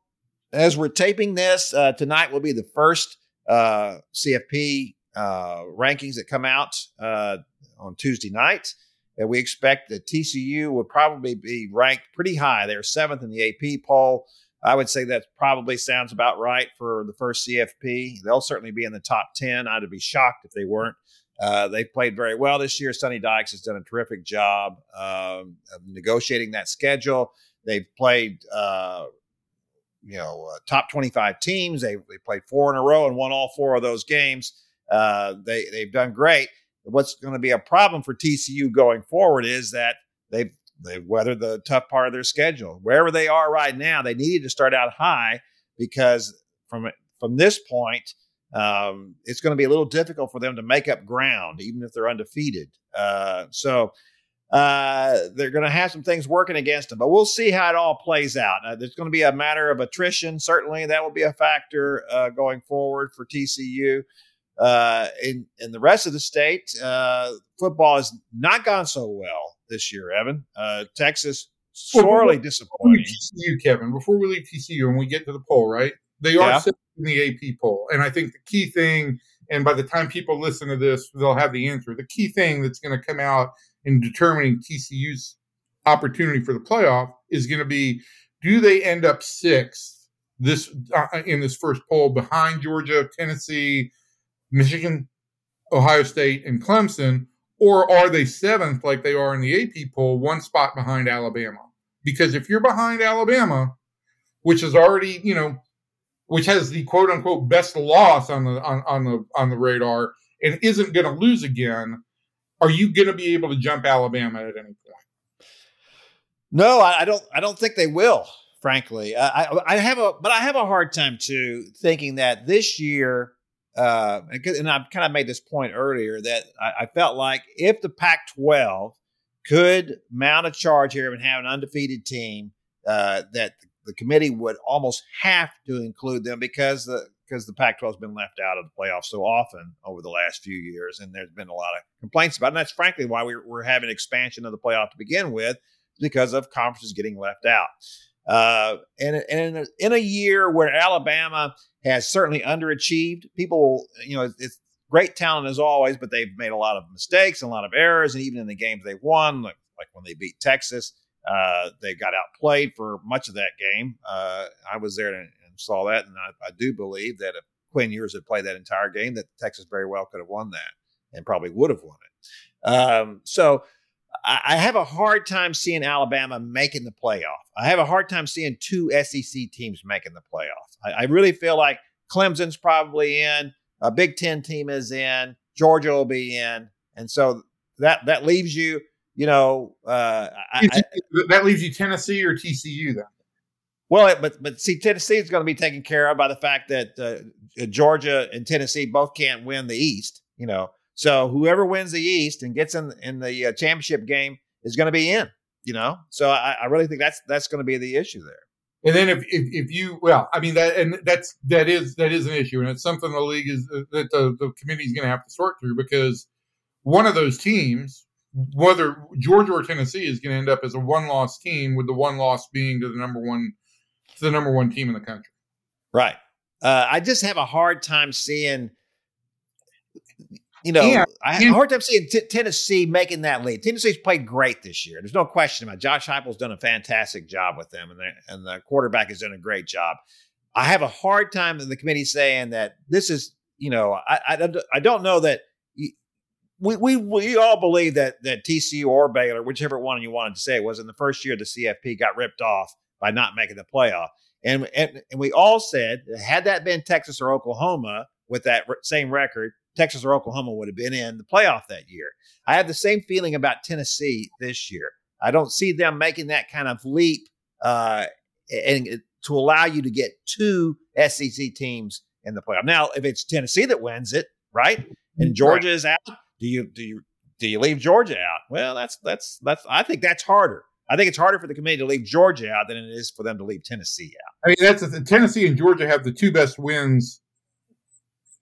As we're taping this, uh, tonight will be the first uh, CFP uh, rankings that come out uh, on Tuesday night. And we expect that TCU will probably be ranked pretty high. They're seventh in the AP poll. I would say that probably sounds about right for the first CFP. They'll certainly be in the top 10. I'd be shocked if they weren't. Uh, they've played very well this year. Sonny Dykes has done a terrific job um, of negotiating that schedule. They've played, uh, you know, uh, top 25 teams. They, they played four in a row and won all four of those games. Uh, they, they've done great. What's going to be a problem for TCU going forward is that they've they've weathered the tough part of their schedule. Wherever they are right now, they needed to start out high because from from this point, um, it's going to be a little difficult for them to make up ground, even if they're undefeated. Uh, so uh, they're going to have some things working against them, but we'll see how it all plays out. Uh, there's going to be a matter of attrition. Certainly, that will be a factor uh, going forward for TCU. Uh, in in the rest of the state, uh, football has not gone so well this year. Evan, uh, Texas sorely disappointing. TCU, Kevin, before we leave TCU and we get to the poll, right? They are Yeah. in the AP poll. And I think the key thing, and by the time people listen to this, they'll have the answer. The key thing that's going to come out in determining TCU's opportunity for the playoff is going to be do they end up sixth this uh, in this first poll behind Georgia, Tennessee, Michigan, Ohio State, and Clemson, or are they seventh like they are in the AP poll, one spot behind Alabama? Because if you're behind Alabama, which is already, you know, which has the quote unquote best loss on the on, on the on the radar and isn't going to lose again, are you going to be able to jump Alabama at any point? No, I, I don't. I don't think they will. Frankly, I, I have a, but I have a hard time too thinking that this year, uh, and I've kind of made this point earlier that I, I felt like if the Pac-12 could mount a charge here and have an undefeated team, uh, that the committee would almost have to include them because the because the Pac-12 has been left out of the playoffs so often over the last few years, and there's been a lot of complaints about. it. And that's frankly why we're, we're having expansion of the playoff to begin with because of conferences getting left out. Uh, and in a, year where Alabama has certainly underachieved, people, you know, it's, great talent as always, but they've made a lot of mistakes and a lot of errors. And even in the games they've won, like, like when they beat Texas, uh, they got outplayed for much of that game. Uh, I was there and, and saw that, and I, I do believe that if Quinn Ewers had played that entire game, that Texas very well could have won that and probably would have won it. Um, so I, have a hard time seeing Alabama making the playoff. I have a hard time seeing two SEC teams making the playoff. I, I really feel like Clemson's probably in, a Big Ten team is in, Georgia will be in, and so that that leaves you, you know, uh, I, I, that leaves you Tennessee or TCU then. Well, but but see, Tennessee is going to be taken care of by the fact that uh, Georgia and Tennessee both can't win the East. You know, so whoever wins the East and gets in in the uh, championship game is going to be in. You know, so I, I really think that's that's going to be the issue there. And then if, if, if you well, I mean that and that's that is that is an issue, and it's something the league is uh, that the the committee is going to have to sort through because one of those teams, whether Georgia or Tennessee, is going to end up as a one loss team, with the one loss being to the number one to the number one team in the country. Right. Uh, I just have a hard time seeing you know, yeah. I have a hard time seeing t- Tennessee making that lead. Tennessee's played great this year. There's no question about it. Josh Heupel's done a fantastic job with them, and the, and the quarterback has done a great job. I have a hard time in the committee saying that this is, you know, I, I, I don't know that we, we we all believe that that TCU or Baylor, whichever one you wanted to say, was in the first year the CFP got ripped off by not making the playoff, and and, and we all said had that been Texas or Oklahoma with that same record, Texas or Oklahoma would have been in the playoff that year. I have the same feeling about Tennessee this year. I don't see them making that kind of leap uh, and to allow you to get two SEC teams in the playoff. Now, if it's Tennessee that wins it, right, and Georgia is out, do you do you do you leave Georgia out? Well, that's that's that's. I think that's harder. I think it's harder for the committee to leave Georgia out than it is for them to leave Tennessee out. I mean, that's the, Tennessee and Georgia have the two best wins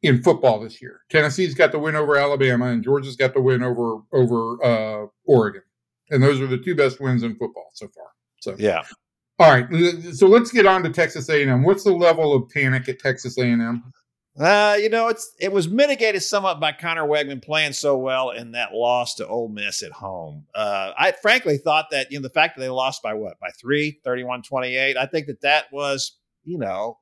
in football this year. Tennessee's got the win over Alabama, and Georgia's got the win over over uh, Oregon, and those are the two best wins in football so far. So yeah. All right, so let's get on to Texas A&M. What's the level of panic at Texas A&M? Uh, you know, it's it was mitigated somewhat by Conner Weigman playing so well in that loss to Ole Miss at home. Uh, I frankly thought that, you know, the fact that they lost by what, by three, 31 28, I think that that was, you know,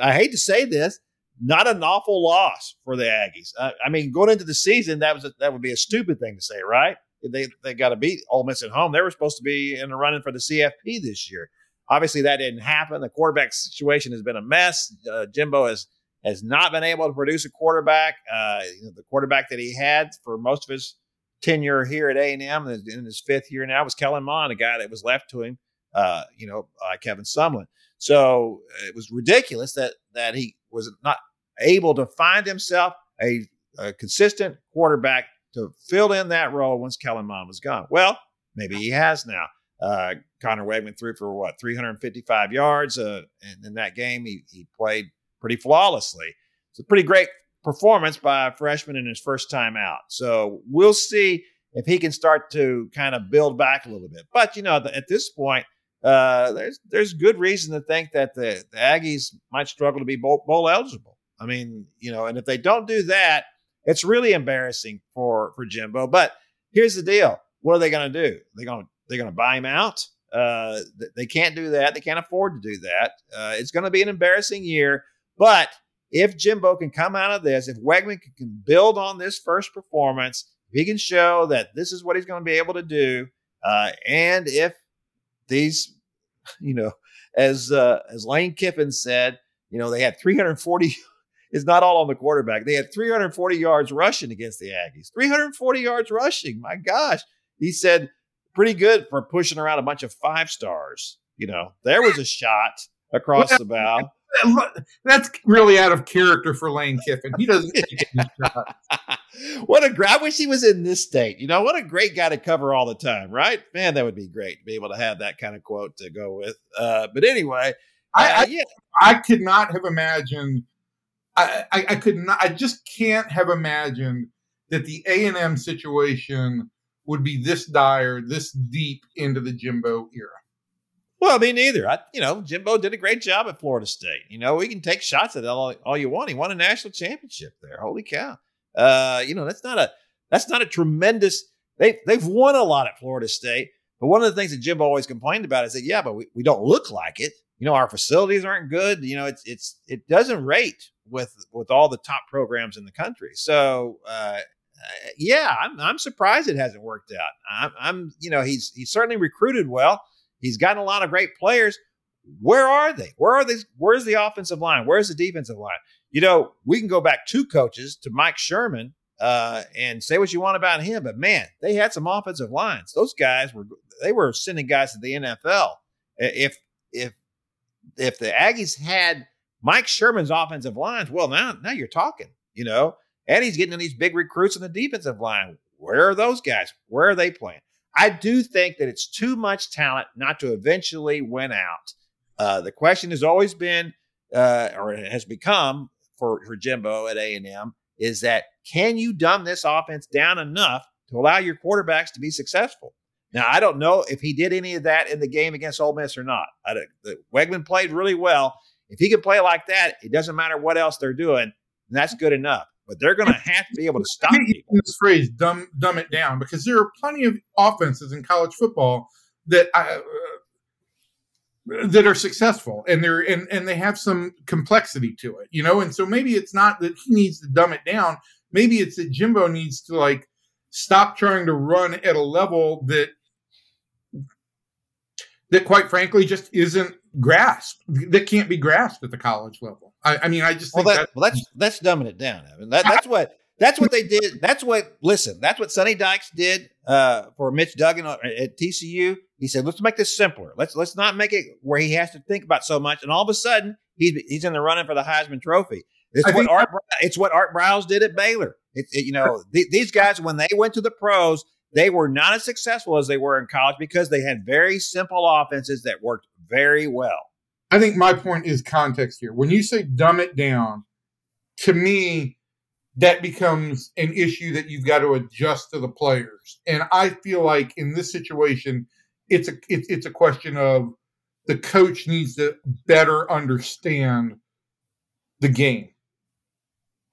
I, I hate to say this, not an awful loss for the Aggies. Uh, I mean, going into the season, that was a, that would be a stupid thing to say, right? They they got to beat Ole Miss at home. They were supposed to be in the running for the CFP this year. Obviously, that didn't happen. The quarterback situation has been a mess. Uh, Jimbo has has not been able to produce a quarterback. Uh, you know, the quarterback that he had for most of his tenure here at A and M in his fifth year now was Kellen Mond, a guy that was left to him. Uh, you know, Kevin Sumlin. So it was ridiculous that that he was not able to find himself a, a consistent quarterback to fill in that role once Kellen Mond was gone. Well, maybe he has now. Uh, Conner Weigman threw for what 355 yards, uh, and in that game he he played pretty flawlessly. It's a pretty great performance by a freshman in his first time out. So we'll see if he can start to kind of build back a little bit. But you know, at this point, uh, there's there's good reason to think that the, the Aggies might struggle to be bowl, bowl, eligible. I mean, you know, and if they don't do that, it's really embarrassing for for Jimbo. But here's the deal: what are they going to do? They're going to they're going to buy him out. Uh, they can't do that. They can't afford to do that. Uh, it's going to be an embarrassing year. But if Jimbo can come out of this, if Weigman can build on this first performance, if he can show that this is what he's going to be able to do, uh, and if these, you know, as uh, as Lane Kiffin said, you know, they had 340. It's not all on the quarterback. They had 340 yards rushing against the Aggies. 340 yards rushing. My gosh, he said pretty good for pushing around a bunch of five stars. You know, there was a shot across the bow. That's really out of character for Lane Kiffin. He doesn't take any shots. what a great! I wish he was in this state. You know, what a great guy to cover all the time, right? Man, that would be great to be able to have that kind of quote to go with. Uh, but anyway, I, uh, I, yeah, I could not have imagined. I, I, I could not. I just can't have imagined that the A and M situation would be this dire, this deep into the Jimbo era. Well, me neither. I, you know, Jimbo did a great job at Florida State. You know, we can take shots at all, all you want. He won a national championship there. Holy cow! Uh, you know, that's not a that's not a tremendous. They they've won a lot at Florida State, but one of the things that Jimbo always complained about is that yeah, but we, we don't look like it. You know, our facilities aren't good. You know, it's it's it doesn't rate with with all the top programs in the country. So uh, yeah, I'm I'm surprised it hasn't worked out. I'm, I'm you know he's he's certainly recruited well. He's gotten a lot of great players. Where are they? Where are these? Where's the offensive line? Where's the defensive line? You know, we can go back two coaches to Mike Sherman uh, and say what you want about him, but man, they had some offensive lines. Those guys were they were sending guys to the NFL. If if if the Aggies had Mike Sherman's offensive lines, well, now now you're talking, you know. And he's getting in these big recruits in the defensive line. Where are those guys? Where are they playing? I do think that it's too much talent not to eventually win out. Uh, the question has always been, uh, or has become for, for Jimbo at A&M, is that can you dumb this offense down enough to allow your quarterbacks to be successful? Now, I don't know if he did any of that in the game against Ole Miss or not. I, the, Weigman played really well. If he can play like that, it doesn't matter what else they're doing, that's good enough but they're going to have to be able to stop people. This phrase, dumb, dumb it down, because there are plenty of offenses in college football that I, uh, that are successful and they're and, and they have some complexity to it, you know. And so maybe it's not that he needs to dumb it down. Maybe it's that Jimbo needs to like stop trying to run at a level that that quite frankly just isn't grasped that can't be grasped at the college level i, I mean i just well, that, that's, well, that's that's dumbing it down Evan. That, that's what that's what they did. That's what listen that's what sonny dykes did uh, for mitch duggan at tcu he said let's make this simpler. Let's let's not make it where he has to think about so much. And all of a sudden he's he's in the running for the heisman trophy. It's I what art it's what art briles did at baylor. It, it, you know th- these guys when they went to the pros they were not as successful as they were in college because they had very simple offenses that worked very well. I think my point is context here. When you say dumb it down, to me, that becomes an issue that you've got to adjust to the players. And I feel like in this situation, it's a it's, it's a question of the coach needs to better understand the game.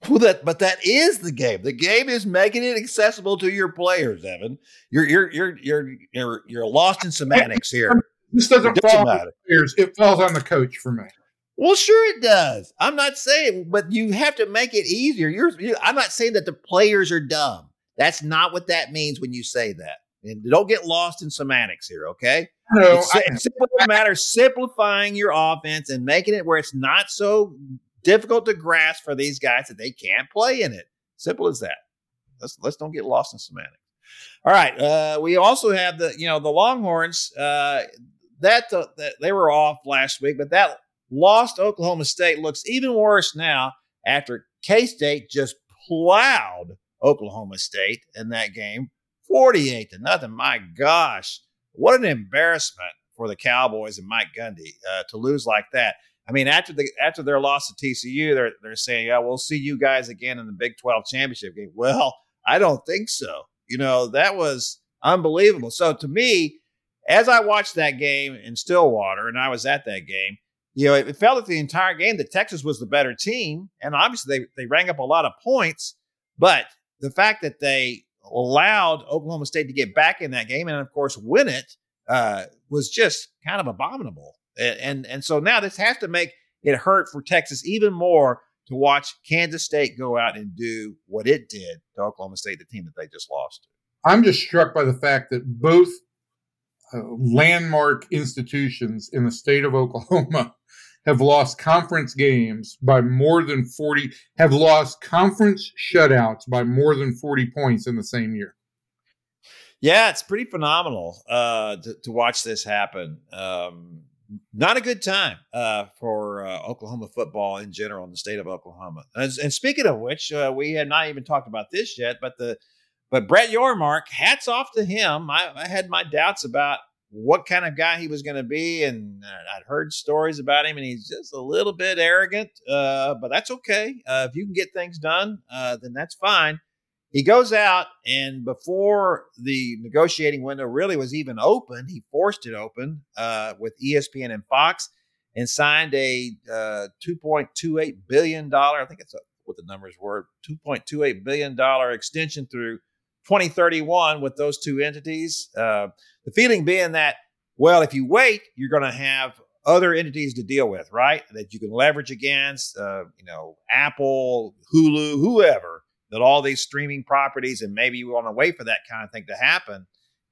Well, that but that is the game. The game is making it accessible to your players, Evan. You're you're you're you're you're you're lost in semantics here. This doesn't it fall on the players; it falls on the coach for me. Well, sure it does. I'm not saying, but you have to make it easier. You're, you, I'm not saying that the players are dumb. That's not what that means when you say that. And don't get lost in semantics here, okay? No, it's, I, it's simply a matter simplifying your offense and making it where it's not so difficult to grasp for these guys that they can't play in it. Simple as that. Let's let's don't get lost in semantics. All right. Uh, we also have the you know the Longhorns. Uh, that, uh, that they were off last week, but that lost Oklahoma State looks even worse now after K State just plowed Oklahoma State in that game, forty-eight to nothing. My gosh, what an embarrassment for the Cowboys and Mike Gundy uh, to lose like that. I mean, after the after their loss to TCU, they're they're saying, "Yeah, we'll see you guys again in the Big 12 championship game." Well, I don't think so. You know, that was unbelievable. So to me, as I watched that game in Stillwater, and I was at that game, you know, it felt like the entire game that Texas was the better team, and obviously they they rang up a lot of points. But the fact that they allowed Oklahoma State to get back in that game and of course win it uh, was just kind of abominable. And, and and so now this has to make it hurt for Texas even more to watch Kansas State go out and do what it did to Oklahoma State, the team that they just lost. I'm just struck by the fact that both landmark institutions in the state of Oklahoma have lost conference games by more than 40 have lost conference shutouts by more than 40 points in the same year yeah it's pretty phenomenal uh, to, to, watch this happen um, not a good time uh, for uh, Oklahoma football in general in the state of Oklahoma. And, and speaking of which, uh, we had not even talked about this yet, but the but Brett Yormark, hats off to him. I, I had my doubts about what kind of guy he was going to be, and uh, I'd heard stories about him, and he's just a little bit arrogant. Uh, but that's okay. Uh, if you can get things done, then that's fine. He goes out, and before the negotiating window really was even open, he forced it open uh, with ESPN and Fox and signed a uh, $2.28 billion, I think it's a, what the numbers were, $2.28 billion extension through 2031 with those two entities. Uh, the feeling being that, well, if you wait, you're going to have other entities to deal with, right? That you can leverage against, uh, you know, Apple, Hulu, whoever that all these streaming properties and maybe you want to wait for that kind of thing to happen.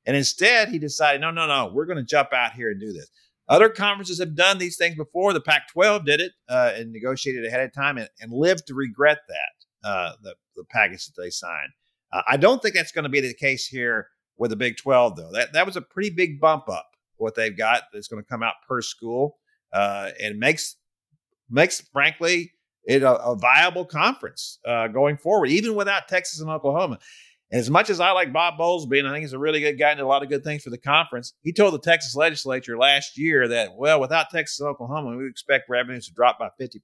And instead, he decided, no, no, no, we're going to jump out here and do this. Other conferences have done these things before. The Pac 12 did it uh, and negotiated ahead of time and, and lived to regret that, uh, the, the package that they signed. Uh, I don't think that's going to be the case here with the Big 12, though. That, that was a pretty big bump up, what they've got that's going to come out per school. uh, and makes makes frankly it a, a viable conference uh, going forward, even without Texas and Oklahoma. And as much as I like Bob Bowlesby, and I think he's a really good guy and did a lot of good things for the conference, he told the Texas legislature last year that, well, without Texas and Oklahoma, we expect revenues to drop by 50%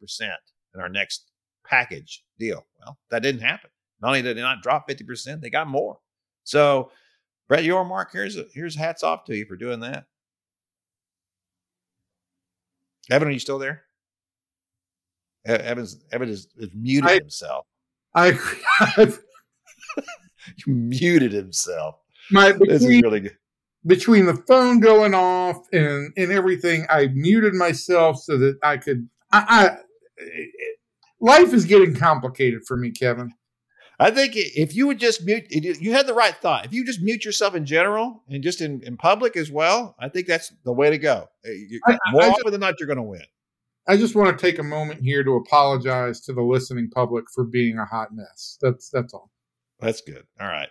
in our next package deal. Well, that didn't happen. Not only did they not drop 50%, they got more. So, Brett Yormark, here's, a, here's hats off to you for doing that. Evan, are you still there? Evan's, Evan is, is muted I, himself. I, I've, muted himself. My between, this is really good. Between the phone going off and and everything, I muted myself so that I could. I, I eh, eh, eh, life is getting complicated for me, Kevin. I think if you would just mute, you had the right thought. If you just mute yourself in general and just in, in public as well, I think that's the way to go. I, More I, often just, than not, you're going to win. I just want to take a moment here to apologize to the listening public for being a hot mess. That's that's all. That's good. All right.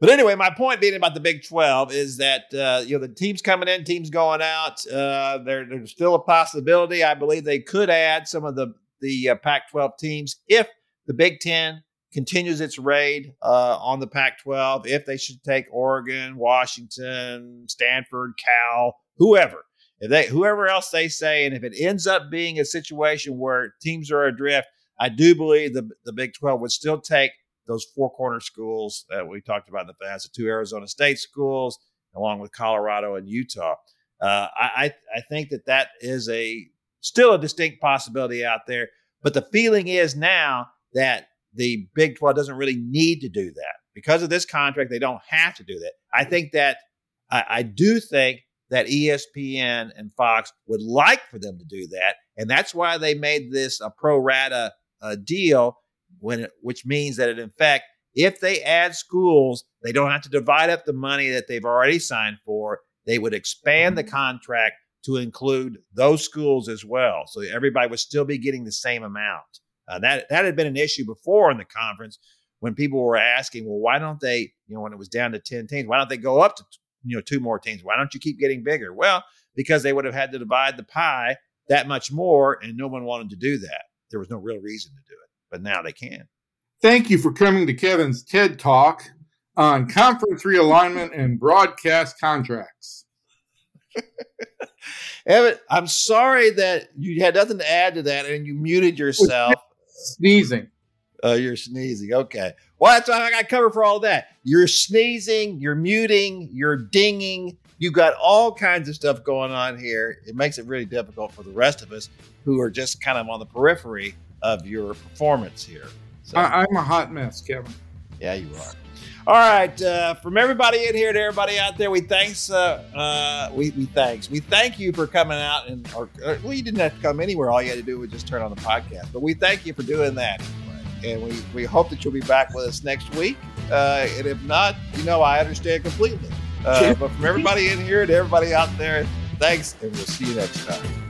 But anyway, my point being about the Big 12 is that, uh, you know, the teams coming in, teams going out, uh, there, there's still a possibility. I believe they could add some of the, the uh, Pac 12 teams if the Big 10 continues its raid uh, on the Pac 12, if they should take Oregon, Washington, Stanford, Cal, whoever. If they, whoever else they say, and if it ends up being a situation where teams are adrift, I do believe the, the Big 12 would still take those four corner schools that we talked about in the past, the two Arizona State schools, along with Colorado and Utah. Uh, I, I think that that is a still a distinct possibility out there. But the feeling is now that the Big 12 doesn't really need to do that because of this contract. They don't have to do that. I think that I, I do think that ESPN and Fox would like for them to do that, and that's why they made this a pro rata uh, deal when it, which means that it, in fact, if they add schools, they don't have to divide up the money that they've already signed for. They would expand the contract to include those schools as well. So everybody would still be getting the same amount. Uh, that that had been an issue before in the conference when people were asking, well, why don't they, you know, when it was down to 10 teams, why don't they go up to, you know, two more teams? Why don't you keep getting bigger? Well, because they would have had to divide the pie that much more, and no one wanted to do that. There was no real reason to do it but now they can. Thank you for coming to Kevin's TED Talk on conference realignment and broadcast contracts. Evan, I'm sorry that you had nothing to add to that and you muted yourself. Sneezing. Oh, you're sneezing. Okay. Well, that's what I got covered for all that. You're sneezing, you're muting, you're dinging. You got all kinds of stuff going on here. It makes it really difficult for the rest of us who are just kind of on the periphery of your performance here. So, I, am a hot mess, Kevin. Yeah, you are. All right, uh, from everybody in here to everybody out there, we thanks uh, uh, we, we thanks we thank you for coming out and or, uh, well, you didn't have to come anywhere. All you had to do was just turn on the podcast. But we thank you for doing that, and we we hope that you'll be back with us next week. Uh, and if not, you know I understand completely. Uh, but from everybody in here to everybody out there, thanks, and we'll see you next time.